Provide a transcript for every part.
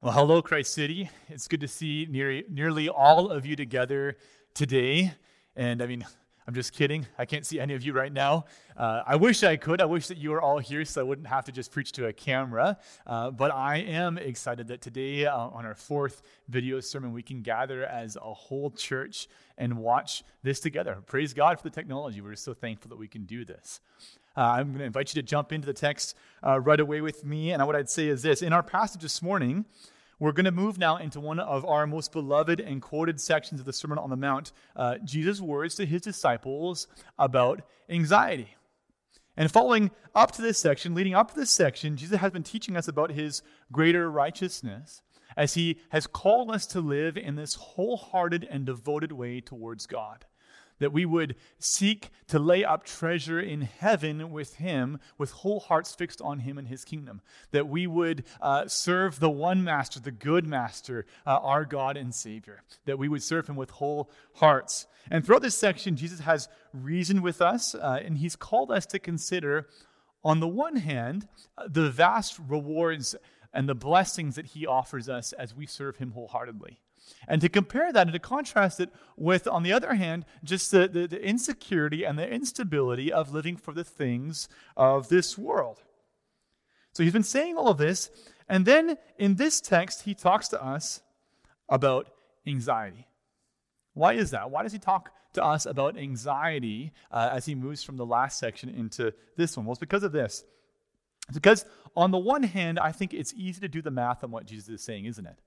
Well, hello, Christ City. It's good to see near, nearly all of you together today. And I mean, I'm just kidding. I can't see any of you right now. Uh, I wish I could. I wish that you were all here so I wouldn't have to just preach to a camera. Uh, but I am excited that today, uh, on our fourth video sermon, we can gather as a whole church and watch this together. Praise God for the technology. We're so thankful that we can do this. Uh, I'm going to invite you to jump into the text uh, right away with me. And what I'd say is this In our passage this morning, we're going to move now into one of our most beloved and quoted sections of the Sermon on the Mount uh, Jesus' words to his disciples about anxiety. And following up to this section, leading up to this section, Jesus has been teaching us about his greater righteousness as he has called us to live in this wholehearted and devoted way towards God that we would seek to lay up treasure in heaven with Him, with whole hearts fixed on Him and His kingdom. That we would uh, serve the one Master, the good Master, uh, our God and Savior. That we would serve Him with whole hearts. And throughout this section, Jesus has reasoned with us, uh, and He's called us to consider, on the one hand, the vast rewards and the blessings that He offers us as we serve Him wholeheartedly. And to compare that and to contrast it with, on the other hand, just the, the, the, insecurity and the instability of living for the things of this world. So he's been saying all of this. And then in this text, he talks to us about anxiety. Why is that? Why does he talk to us about anxiety uh, as he moves from the last section into this one? Well, it's because of this. Because, on the one hand, I think it's easy to do the math on what Jesus is saying, isn't it?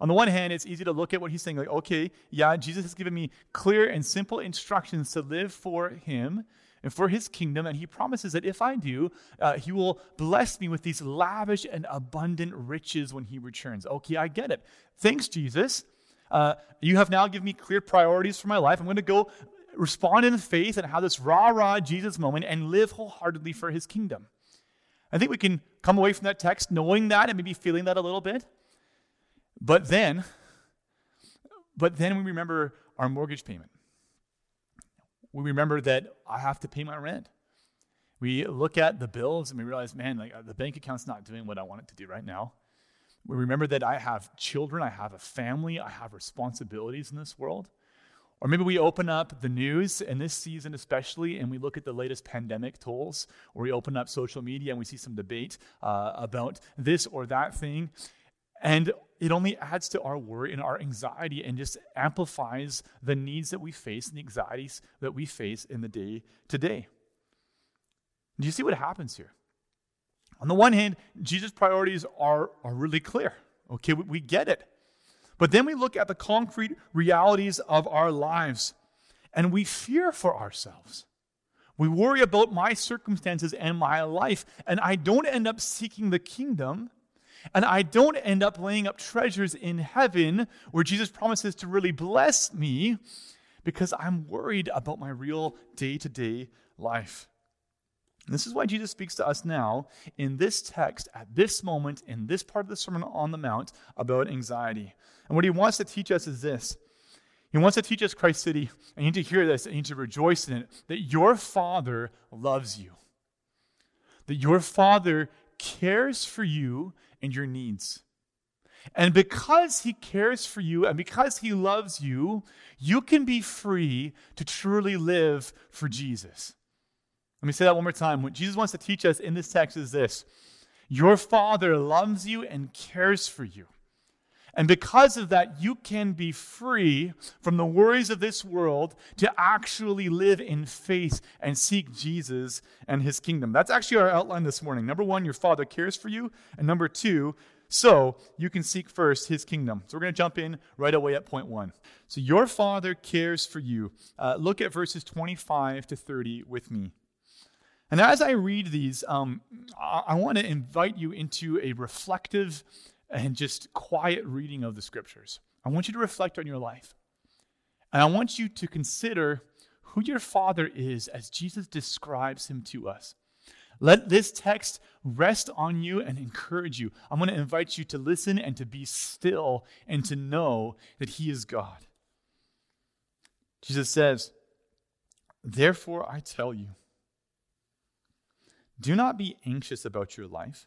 On the one hand, it's easy to look at what he's saying, like, okay, yeah, Jesus has given me clear and simple instructions to live for him and for his kingdom. And he promises that if I do, uh, he will bless me with these lavish and abundant riches when he returns. Okay, I get it. Thanks, Jesus. Uh, you have now given me clear priorities for my life. I'm going to go respond in faith and have this rah rah Jesus moment and live wholeheartedly for his kingdom. I think we can come away from that text knowing that and maybe feeling that a little bit. But then, but then we remember our mortgage payment. We remember that I have to pay my rent. We look at the bills and we realize, man, like the bank account's not doing what I want it to do right now. We remember that I have children, I have a family, I have responsibilities in this world. Or maybe we open up the news in this season, especially, and we look at the latest pandemic tolls, or we open up social media and we see some debate uh, about this or that thing. And it only adds to our worry and our anxiety and just amplifies the needs that we face and the anxieties that we face in the day to day. Do you see what happens here? On the one hand, Jesus' priorities are, are really clear. Okay, we, we get it. But then we look at the concrete realities of our lives and we fear for ourselves. We worry about my circumstances and my life, and I don't end up seeking the kingdom and I don't end up laying up treasures in heaven where Jesus promises to really bless me because I'm worried about my real day to day life. This is why Jesus speaks to us now in this text, at this moment, in this part of the Sermon on the Mount about anxiety. And what he wants to teach us is this He wants to teach us, Christ City, you need to hear this, you need to rejoice in it, that your Father loves you. That your Father cares for you and your needs. And because he cares for you and because he loves you, you can be free to truly live for Jesus. Let me say that one more time. What Jesus wants to teach us in this text is this Your Father loves you and cares for you. And because of that, you can be free from the worries of this world to actually live in faith and seek Jesus and his kingdom. That's actually our outline this morning. Number one, your Father cares for you. And number two, so you can seek first his kingdom. So we're going to jump in right away at point one. So your Father cares for you. Uh, look at verses 25 to 30 with me. And as I read these, um, I, I want to invite you into a reflective and just quiet reading of the scriptures. I want you to reflect on your life. And I want you to consider who your father is as Jesus describes him to us. Let this text rest on you and encourage you. I'm going to invite you to listen and to be still and to know that he is God. Jesus says, Therefore I tell you, do not be anxious about your life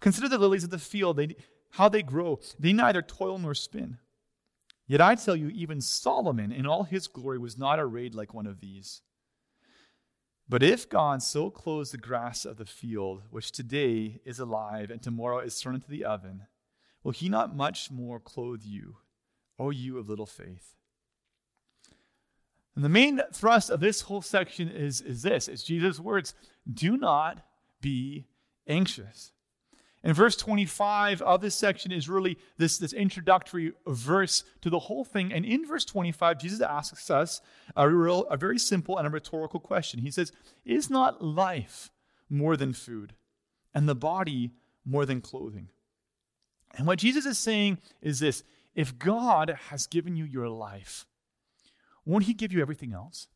Consider the lilies of the field, they, how they grow. They neither toil nor spin. Yet I tell you, even Solomon in all his glory was not arrayed like one of these. But if God so clothes the grass of the field, which today is alive and tomorrow is thrown into the oven, will he not much more clothe you, O you of little faith? And the main thrust of this whole section is, is this it's Jesus' words do not be anxious. And verse 25 of this section is really this, this introductory verse to the whole thing. And in verse 25, Jesus asks us a, real, a very simple and a rhetorical question. He says, Is not life more than food, and the body more than clothing? And what Jesus is saying is this if God has given you your life, won't he give you everything else?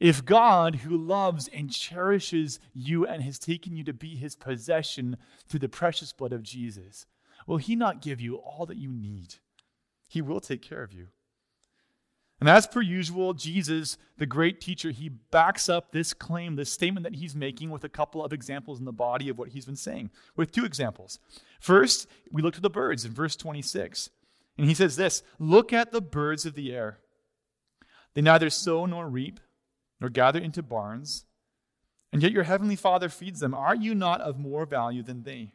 If God, who loves and cherishes you and has taken you to be his possession through the precious blood of Jesus, will he not give you all that you need? He will take care of you. And as per usual, Jesus, the great teacher, he backs up this claim, this statement that he's making with a couple of examples in the body of what he's been saying, with two examples. First, we look to the birds in verse 26. And he says this Look at the birds of the air. They neither sow nor reap nor gather into barns, and yet your heavenly Father feeds them. Are you not of more value than they?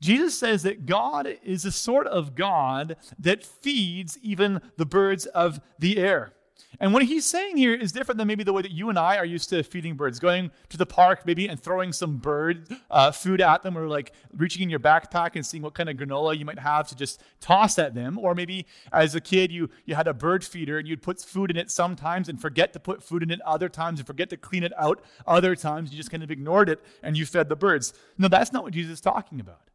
Jesus says that God is a sort of God that feeds even the birds of the air. And what he's saying here is different than maybe the way that you and I are used to feeding birds, going to the park maybe and throwing some bird uh, food at them, or like reaching in your backpack and seeing what kind of granola you might have to just toss at them. Or maybe as a kid, you, you had a bird feeder and you'd put food in it sometimes and forget to put food in it other times and forget to clean it out other times. You just kind of ignored it and you fed the birds. No, that's not what Jesus is talking about.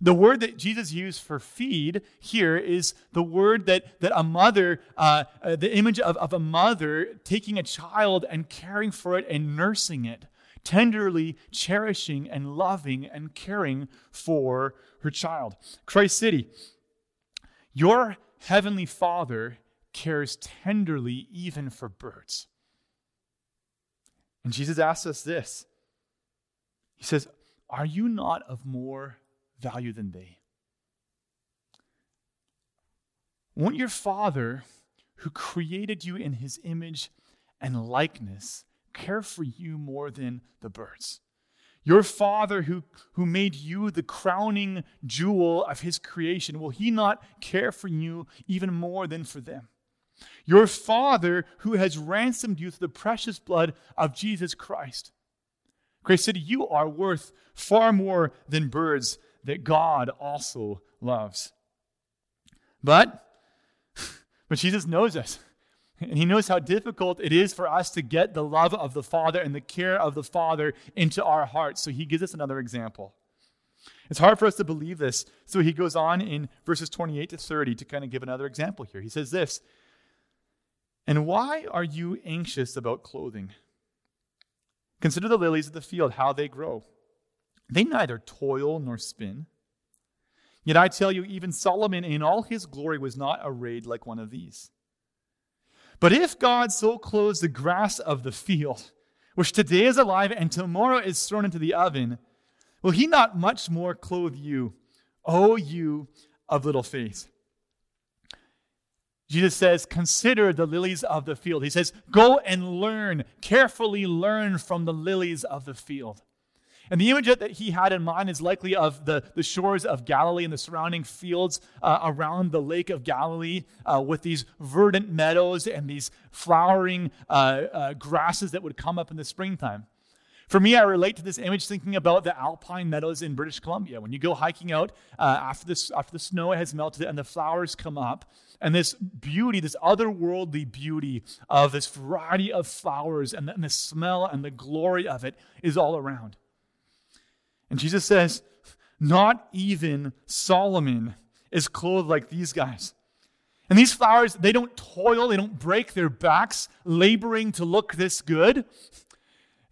The word that Jesus used for feed here is the word that, that a mother, uh, uh, the image of, of a mother taking a child and caring for it and nursing it, tenderly cherishing and loving and caring for her child. Christ City, your heavenly Father cares tenderly even for birds. And Jesus asks us this He says, Are you not of more value than they? Won't your Father, who created you in his image and likeness, care for you more than the birds? Your Father, who, who made you the crowning jewel of his creation, will he not care for you even more than for them? Your Father, who has ransomed you through the precious blood of Jesus Christ. Grace City, you are worth far more than birds that God also loves. But, but Jesus knows us. And he knows how difficult it is for us to get the love of the Father and the care of the Father into our hearts. So he gives us another example. It's hard for us to believe this. So he goes on in verses 28 to 30 to kind of give another example here. He says this And why are you anxious about clothing? Consider the lilies of the field, how they grow. They neither toil nor spin. Yet I tell you, even Solomon in all his glory was not arrayed like one of these. But if God so clothes the grass of the field, which today is alive and tomorrow is thrown into the oven, will he not much more clothe you, O you of little faith? Jesus says, Consider the lilies of the field. He says, Go and learn, carefully learn from the lilies of the field. And the image that he had in mind is likely of the, the shores of Galilee and the surrounding fields uh, around the Lake of Galilee uh, with these verdant meadows and these flowering uh, uh, grasses that would come up in the springtime. For me, I relate to this image thinking about the alpine meadows in British Columbia. When you go hiking out uh, after, this, after the snow has melted and the flowers come up, and this beauty, this otherworldly beauty of this variety of flowers and the, and the smell and the glory of it is all around. And Jesus says, Not even Solomon is clothed like these guys. And these flowers, they don't toil, they don't break their backs laboring to look this good.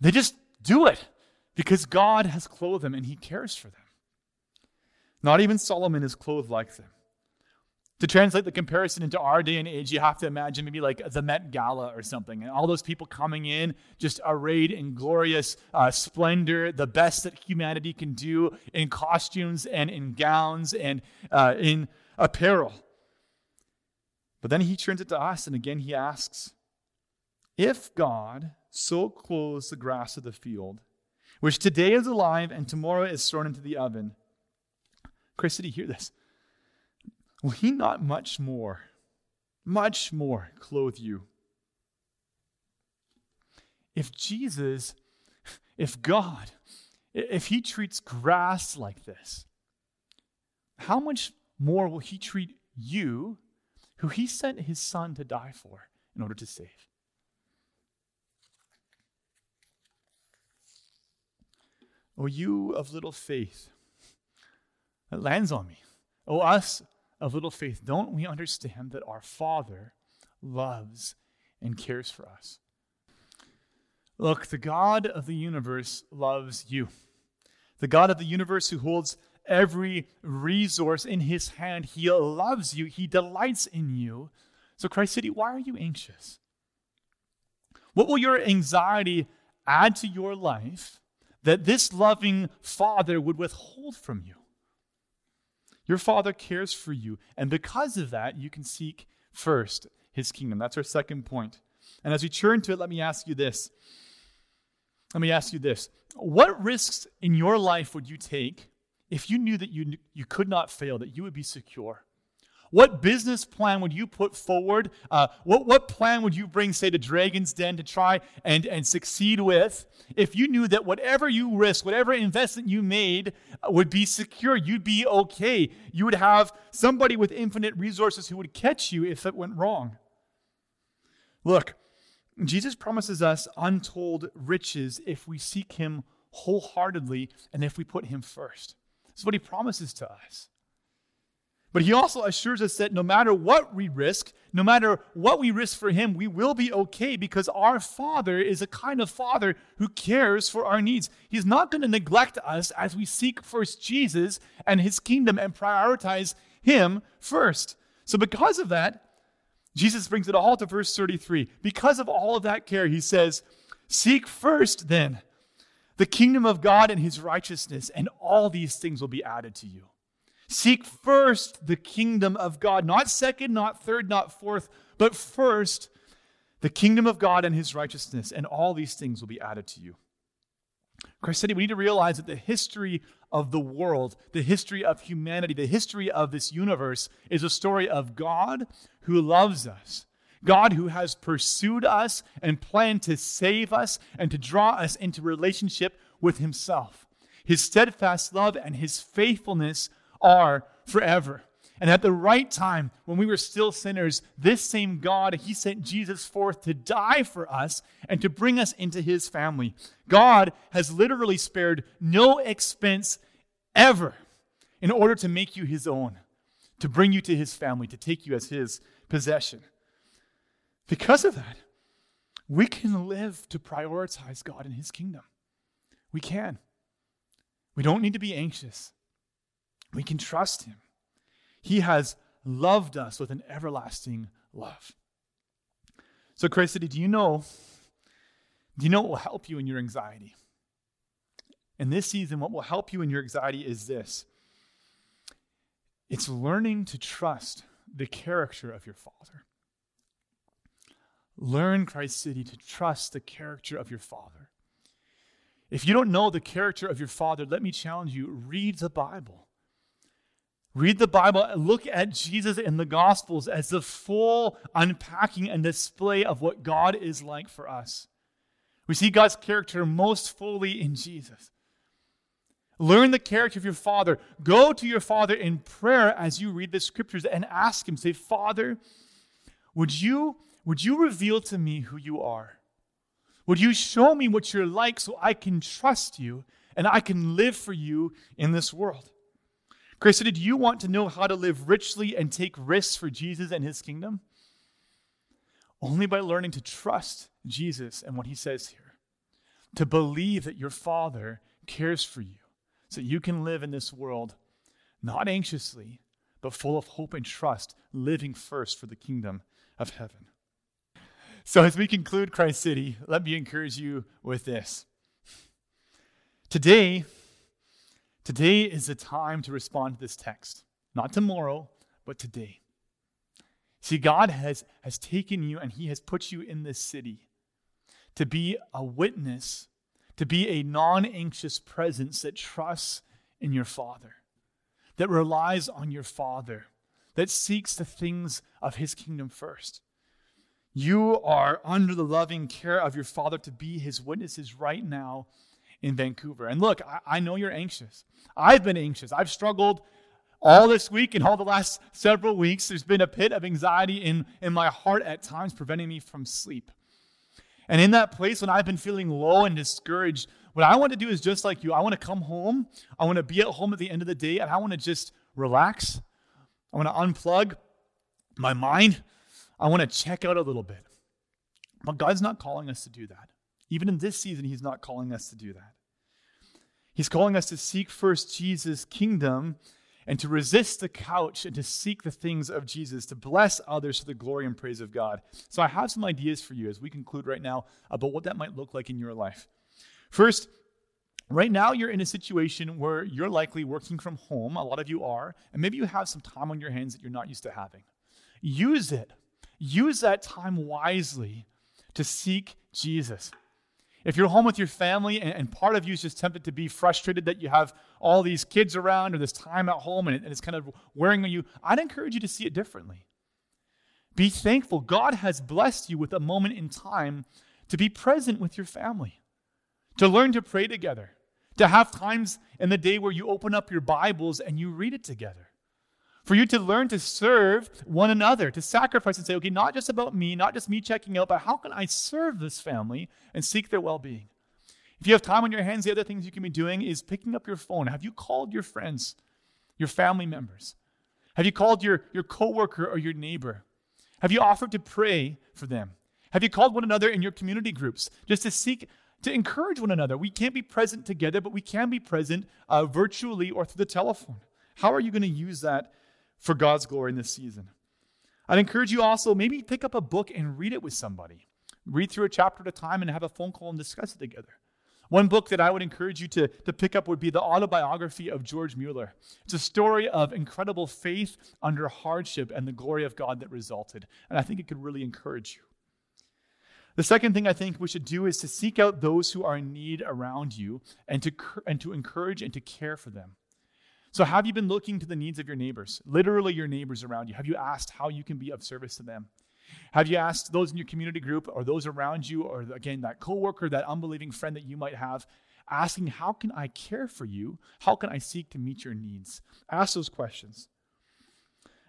They just do it because God has clothed them and He cares for them. Not even Solomon is clothed like them. To translate the comparison into our day and age, you have to imagine maybe like the Met Gala or something, and all those people coming in just arrayed in glorious uh, splendor, the best that humanity can do in costumes and in gowns and uh, in apparel. But then he turns it to us, and again he asks If God so clothes the grass of the field, which today is alive and tomorrow is thrown into the oven, Chris, did he hear this? Will he not much more, much more clothe you? If Jesus, if God, if he treats grass like this, how much more will he treat you, who he sent his son to die for in order to save? O you of little faith, it lands on me. O us of little faith, don't we understand that our Father loves and cares for us? Look, the God of the universe loves you. The God of the universe who holds every resource in his hand, he loves you, he delights in you. So, Christ City, why are you anxious? What will your anxiety add to your life that this loving Father would withhold from you? Your Father cares for you. And because of that, you can seek first his kingdom. That's our second point. And as we turn to it, let me ask you this. Let me ask you this. What risks in your life would you take if you knew that you, you could not fail, that you would be secure? What business plan would you put forward? Uh, what, what plan would you bring, say, to Dragon's Den to try and, and succeed with if you knew that whatever you risk, whatever investment you made uh, would be secure? You'd be okay. You would have somebody with infinite resources who would catch you if it went wrong. Look, Jesus promises us untold riches if we seek him wholeheartedly and if we put him first. This is what he promises to us. But he also assures us that no matter what we risk, no matter what we risk for him, we will be okay because our Father is a kind of Father who cares for our needs. He's not going to neglect us as we seek first Jesus and his kingdom and prioritize him first. So, because of that, Jesus brings it all to verse 33. Because of all of that care, he says, Seek first then the kingdom of God and his righteousness, and all these things will be added to you. Seek first the kingdom of God, not second, not third, not fourth, but first the kingdom of God and his righteousness, and all these things will be added to you. Christ City we need to realize that the history of the world, the history of humanity, the history of this universe is a story of God who loves us. God who has pursued us and planned to save us and to draw us into relationship with himself. His steadfast love and his faithfulness are forever. And at the right time, when we were still sinners, this same God, He sent Jesus forth to die for us and to bring us into His family. God has literally spared no expense ever in order to make you His own, to bring you to His family, to take you as His possession. Because of that, we can live to prioritize God and His kingdom. We can. We don't need to be anxious. We can trust him. He has loved us with an everlasting love. So, Christ City, do you know? Do you know what will help you in your anxiety? In this season, what will help you in your anxiety is this it's learning to trust the character of your Father. Learn, Christ City, to trust the character of your Father. If you don't know the character of your Father, let me challenge you read the Bible. Read the Bible and look at Jesus in the Gospels as the full unpacking and display of what God is like for us. We see God's character most fully in Jesus. Learn the character of your Father. Go to your Father in prayer as you read the scriptures and ask Him, say, Father, would you, would you reveal to me who you are? Would you show me what you're like so I can trust you and I can live for you in this world? Christ City, do you want to know how to live richly and take risks for Jesus and his kingdom? Only by learning to trust Jesus and what he says here. To believe that your Father cares for you so that you can live in this world not anxiously, but full of hope and trust, living first for the kingdom of heaven. So, as we conclude Christ City, let me encourage you with this. Today, today is the time to respond to this text. Not tomorrow, but today. See, God has, has taken you and He has put you in this city to be a witness, to be a non anxious presence that trusts in your Father, that relies on your Father, that seeks the things of His kingdom first. You are under the loving care of your Father to be His witnesses right now in Vancouver. And look, I, I know you're anxious. I've been anxious. I've struggled all this week and all the last several weeks. There's been a pit of anxiety in, in my heart at times, preventing me from sleep. And in that place, when I've been feeling low and discouraged, what I want to do is just like you. I want to come home. I want to be at home at the end of the day, and I want to just relax. I want to unplug my mind. I want to check out a little bit. But God's not calling us to do that. Even in this season, He's not calling us to do that. He's calling us to seek first Jesus' kingdom and to resist the couch and to seek the things of Jesus, to bless others for the glory and praise of God. So, I have some ideas for you as we conclude right now about what that might look like in your life. First, right now you're in a situation where you're likely working from home. A lot of you are, and maybe you have some time on your hands that you're not used to having. Use it. Use that time wisely to seek Jesus. If you're home with your family and, and, part of you is just tempted to be frustrated that you have all these kids around or this time at home and, it, and it's kind of wearing on you, I'd encourage you to see it differently. Be thankful. God has blessed you with a moment in time to be present with your family, to learn to pray together, to have times in the day where you open up your Bibles and you read it together for you to learn to serve one another, to sacrifice and say, okay, not just about me, not just me checking out, but how can I serve this family and seek their well being? If you have time on your hands, the other things you can be doing is picking up your phone. Have you called your friends, your family members? Have you called your, your coworker or your neighbor? Have you offered to pray for them? Have you called one another in your community groups just to seek to encourage one another? We can't be present together, but we can be present uh, virtually or through the telephone. How are you going to use that for God's glory in this season. I'd encourage you also maybe pick up a book and read it with somebody. Read through a chapter at a time and have a phone call and discuss it together. One book that I would encourage you to, to pick up would be the autobiography of George Mueller. It's a story of incredible faith under hardship and the glory of God that resulted. And I think it could really encourage you. The second thing I think we should do is to seek out those who are in need around you and to, and to encourage and to care for them. So, have you been looking to the needs of your neighbors, literally your neighbors around you? Have you asked how you can be of service to them? Have you asked those in your community group or those around you, or again, that coworker, that unbelieving friend that you might have, asking, How can I care for you? How can I seek to meet your needs? Ask those questions.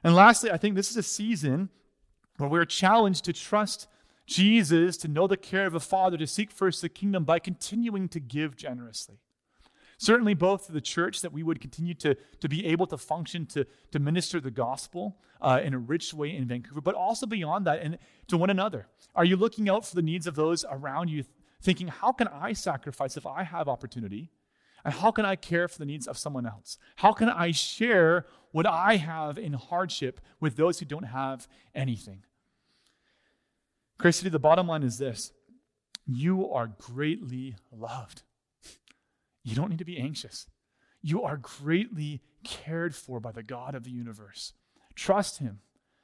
And lastly, I think this is a season where we're challenged to trust Jesus, to know the care of a father, to seek first the kingdom by continuing to give generously. Certainly, both to the church, that we would continue to, to be able to function to, to minister the gospel uh, in a rich way in Vancouver, but also beyond that and to one another. Are you looking out for the needs of those around you, thinking, how can I sacrifice if I have opportunity? And how can I care for the needs of someone else? How can I share what I have in hardship with those who don't have anything? Christ City, the bottom line is this you are greatly loved. You don't need to be anxious. You are greatly cared for by the God of the universe. Trust Him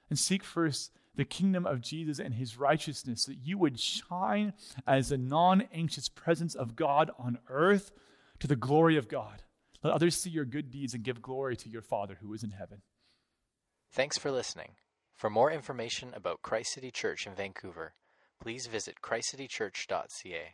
and seek first the kingdom of Jesus and His righteousness, that you would shine as a non anxious presence of God on earth to the glory of God. Let others see your good deeds and give glory to your Father who is in heaven. Thanks for listening. For more information about Christ City Church in Vancouver, please visit christcitychurch.ca.